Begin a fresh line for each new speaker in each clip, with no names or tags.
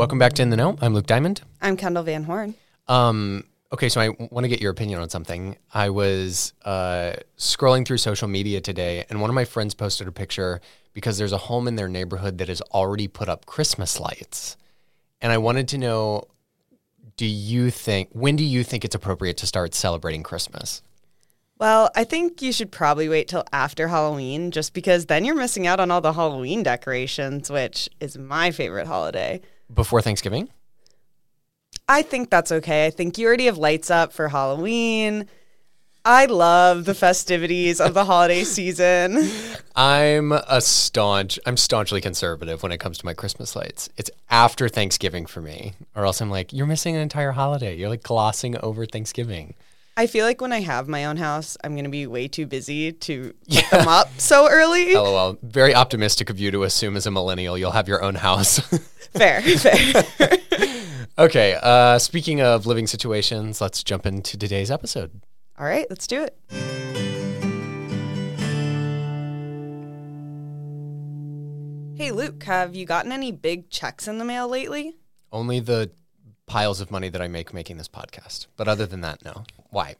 Welcome back to In the Know. I'm Luke Diamond.
I'm Kendall Van Horn.
Um, okay, so I want to get your opinion on something. I was uh, scrolling through social media today, and one of my friends posted a picture because there's a home in their neighborhood that has already put up Christmas lights. And I wanted to know do you think, when do you think it's appropriate to start celebrating Christmas?
Well, I think you should probably wait till after Halloween just because then you're missing out on all the Halloween decorations, which is my favorite holiday.
Before Thanksgiving?
I think that's okay. I think you already have lights up for Halloween. I love the festivities of the holiday season.
I'm a staunch, I'm staunchly conservative when it comes to my Christmas lights. It's after Thanksgiving for me, or else I'm like, you're missing an entire holiday. You're like glossing over Thanksgiving.
I feel like when I have my own house, I'm going to be way too busy to get them up so early.
LOL. Very optimistic of you to assume as a millennial you'll have your own house.
fair, fair.
okay. Uh, speaking of living situations, let's jump into today's episode.
All right, let's do it. Hey, Luke, have you gotten any big checks in the mail lately?
Only the piles of money that I make making this podcast. But other than that, no. Why?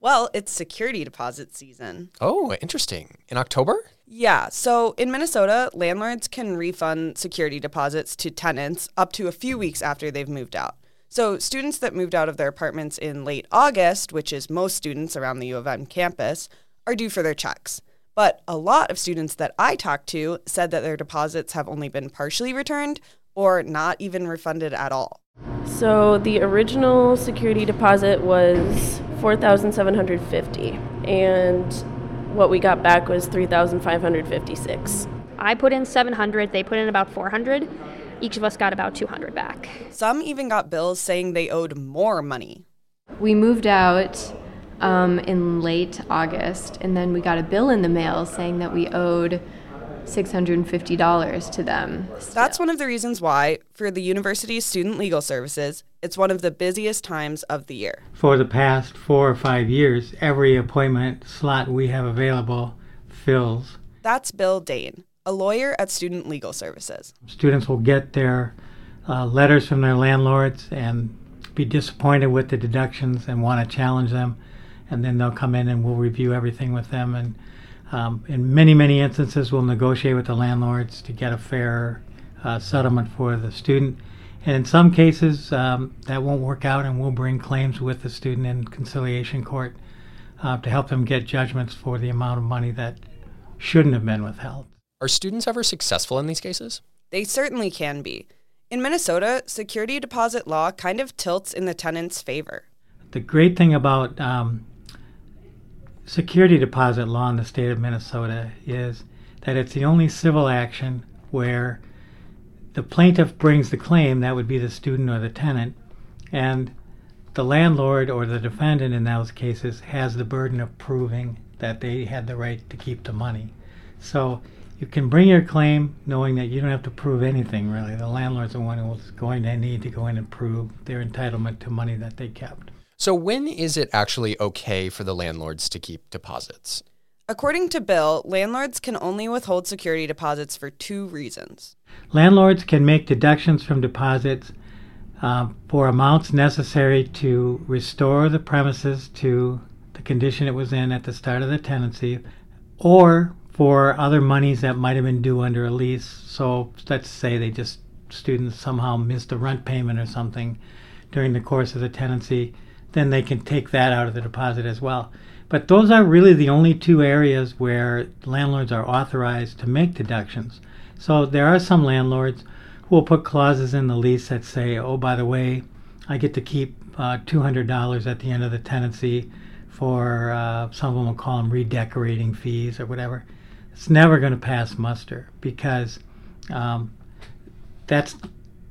Well, it's security deposit season.
Oh, interesting. In October?
Yeah. So in Minnesota, landlords can refund security deposits to tenants up to a few weeks after they've moved out. So students that moved out of their apartments in late August, which is most students around the U of M campus, are due for their checks. But a lot of students that I talked to said that their deposits have only been partially returned or not even refunded at all.
So the original security deposit was 4,750 and what we got back was 3,556.
I put in 700, they put in about 400 each of us got about 200 back.
Some even got bills saying they owed more money.
We moved out um, in late August, and then we got a bill in the mail saying that we owed $650 to them.
Still. That's one of the reasons why, for the university's student legal services, it's one of the busiest times of the year.
For the past four or five years, every appointment slot we have available fills.
That's Bill Dane a lawyer at Student Legal Services.
Students will get their uh, letters from their landlords and be disappointed with the deductions and want to challenge them, and then they'll come in and we'll review everything with them. And um, in many, many instances, we'll negotiate with the landlords to get a fair uh, settlement for the student. And in some cases, um, that won't work out, and we'll bring claims with the student in conciliation court uh, to help them get judgments for the amount of money that shouldn't have been withheld.
Are students ever successful in these cases?
They certainly can be. In Minnesota, security deposit law kind of tilts in the tenant's favor.
The great thing about um, security deposit law in the state of Minnesota is that it's the only civil action where the plaintiff brings the claim, that would be the student or the tenant, and the landlord or the defendant in those cases has the burden of proving that they had the right to keep the money. So you can bring your claim knowing that you don't have to prove anything really. The landlord's the one who's going to need to go in and prove their entitlement to money that they kept.
So, when is it actually okay for the landlords to keep deposits?
According to Bill, landlords can only withhold security deposits for two reasons.
Landlords can make deductions from deposits uh, for amounts necessary to restore the premises to the condition it was in at the start of the tenancy, or for other monies that might have been due under a lease. So let's say they just students somehow missed a rent payment or something during the course of the tenancy, then they can take that out of the deposit as well. But those are really the only two areas where landlords are authorized to make deductions. So there are some landlords who will put clauses in the lease that say, oh, by the way, I get to keep uh, $200 at the end of the tenancy for uh, some of them will call them redecorating fees or whatever it's never going to pass muster because um, that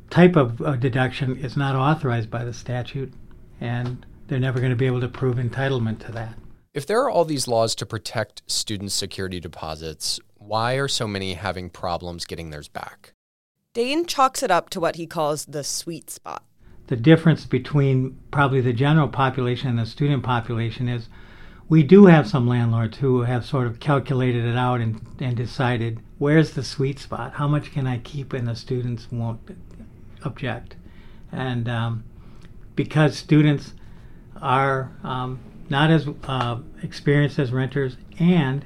type of uh, deduction is not authorized by the statute, and they're never going to be able to prove entitlement to that.
If there are all these laws to protect student security deposits, why are so many having problems getting theirs back?
Dane chalks it up to what he calls the sweet spot.
The difference between probably the general population and the student population is we do have some landlords who have sort of calculated it out and, and decided where's the sweet spot? How much can I keep and the students won't object. And um, because students are um, not as uh, experienced as renters and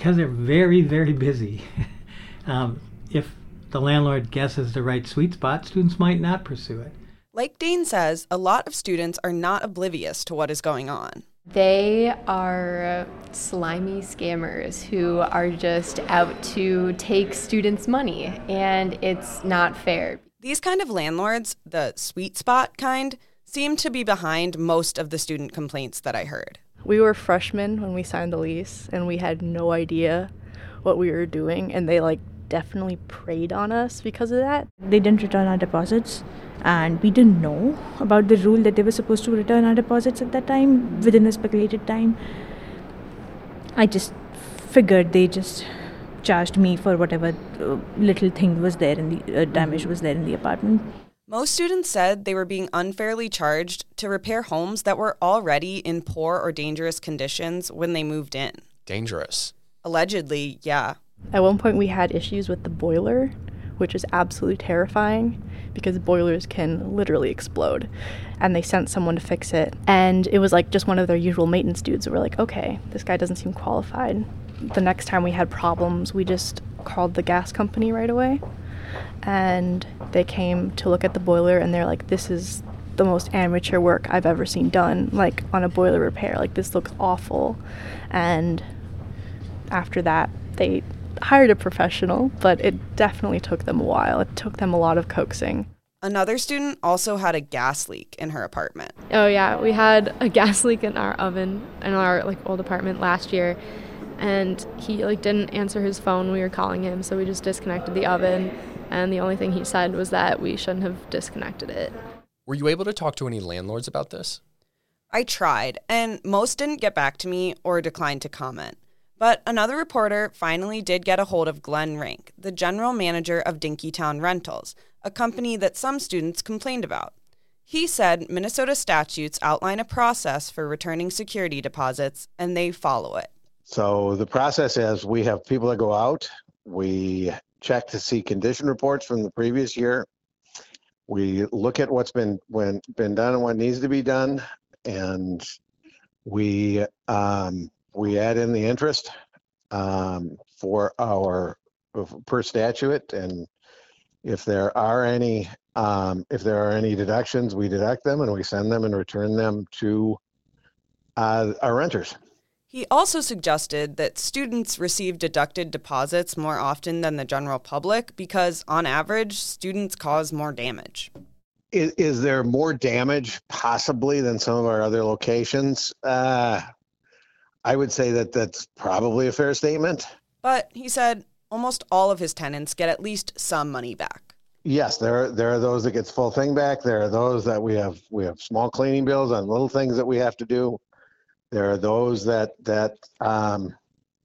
because they're very, very busy, um, if the landlord guesses the right sweet spot, students might not pursue it.
Like Dane says, a lot of students are not oblivious to what is going on.
They are slimy scammers who are just out to take students' money, and it's not fair.
These kind of landlords, the sweet spot kind, seem to be behind most of the student complaints that I heard.
We were freshmen when we signed the lease, and we had no idea what we were doing, and they like definitely preyed on us because of that.
They didn't return our deposits, and we didn't know about the rule that they were supposed to return our deposits at that time within the speculated time. I just figured they just charged me for whatever uh, little thing was there in the uh, damage was there in the apartment.
Most students said they were being unfairly charged to repair homes that were already in poor or dangerous conditions when they moved in.
Dangerous.
Allegedly, yeah.
At one point, we had issues with the boiler, which is absolutely terrifying because boilers can literally explode. And they sent someone to fix it. And it was like just one of their usual maintenance dudes. we're like, okay, this guy doesn't seem qualified. The next time we had problems, we just called the gas company right away. And they came to look at the boiler and they're like, this is the most amateur work I've ever seen done, like on a boiler repair. Like, this looks awful. And after that, they hired a professional, but it definitely took them a while. It took them a lot of coaxing.
Another student also had a gas leak in her apartment.
Oh yeah, we had a gas leak in our oven in our like old apartment last year and he like didn't answer his phone when we were calling him, so we just disconnected the oven and the only thing he said was that we shouldn't have disconnected it.
Were you able to talk to any landlords about this?
I tried, and most didn't get back to me or declined to comment. But another reporter finally did get a hold of Glenn Rank, the general manager of Dinkytown Rentals, a company that some students complained about. He said Minnesota statutes outline a process for returning security deposits, and they follow it.
So the process is we have people that go out, we check to see condition reports from the previous year. We look at what's been when been done and what needs to be done, and we um, we add in the interest um, for our per statute. And if there are any um, if there are any deductions we deduct them and we send them and return them to uh, our renters
he also suggested that students receive deducted deposits more often than the general public because on average students cause more damage
is, is there more damage possibly than some of our other locations uh, I would say that that's probably a fair statement.
But he said almost all of his tenants get at least some money back.
Yes, there are, there are those that gets full thing back. There are those that we have we have small cleaning bills on little things that we have to do. There are those that that um,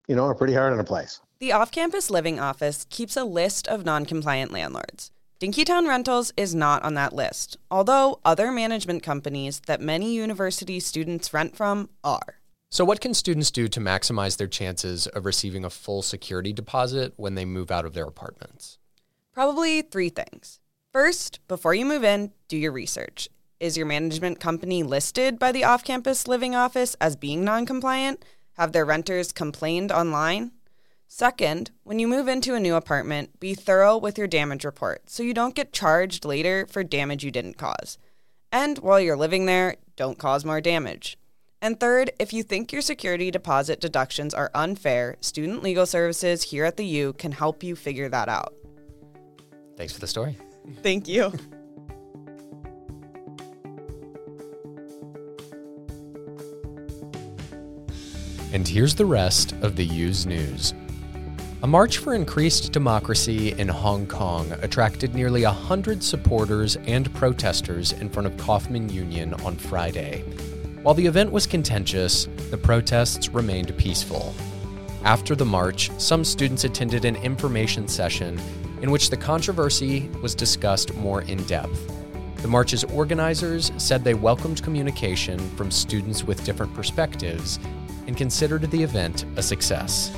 you know are pretty hard on a place.
The off-campus living office keeps a list of non-compliant landlords. Dinkytown Rentals is not on that list, although other management companies that many university students rent from are.
So, what can students do to maximize their chances of receiving a full security deposit when they move out of their apartments?
Probably three things. First, before you move in, do your research. Is your management company listed by the off campus living office as being non compliant? Have their renters complained online? Second, when you move into a new apartment, be thorough with your damage report so you don't get charged later for damage you didn't cause. And while you're living there, don't cause more damage. And third, if you think your security deposit deductions are unfair, Student Legal Services here at the U can help you figure that out.
Thanks for the story.
Thank you.
And here's the rest of the U's news. A march for increased democracy in Hong Kong attracted nearly 100 supporters and protesters in front of Coffman Union on Friday. While the event was contentious, the protests remained peaceful. After the march, some students attended an information session in which the controversy was discussed more in depth. The march's organizers said they welcomed communication from students with different perspectives and considered the event a success.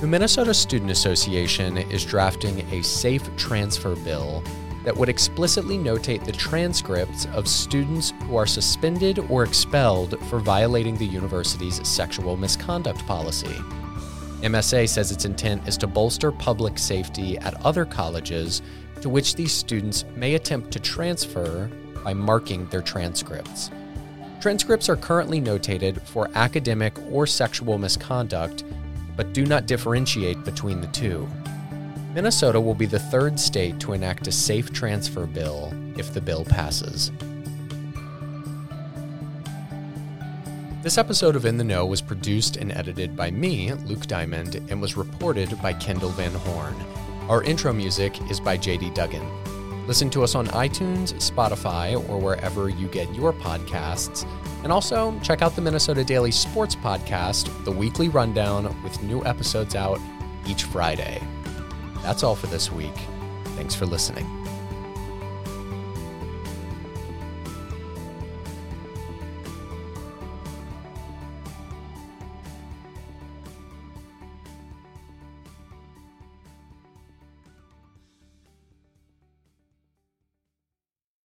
The Minnesota Student Association is drafting a safe transfer bill that would explicitly notate the transcripts of students who are suspended or expelled for violating the university's sexual misconduct policy. MSA says its intent is to bolster public safety at other colleges to which these students may attempt to transfer by marking their transcripts. Transcripts are currently notated for academic or sexual misconduct, but do not differentiate between the two. Minnesota will be the third state to enact a safe transfer bill if the bill passes. This episode of In the Know was produced and edited by me, Luke Diamond, and was reported by Kendall Van Horn. Our intro music is by JD Duggan. Listen to us on iTunes, Spotify, or wherever you get your podcasts. And also check out the Minnesota Daily Sports Podcast, the weekly rundown with new episodes out each Friday. That's all for this week. Thanks for listening.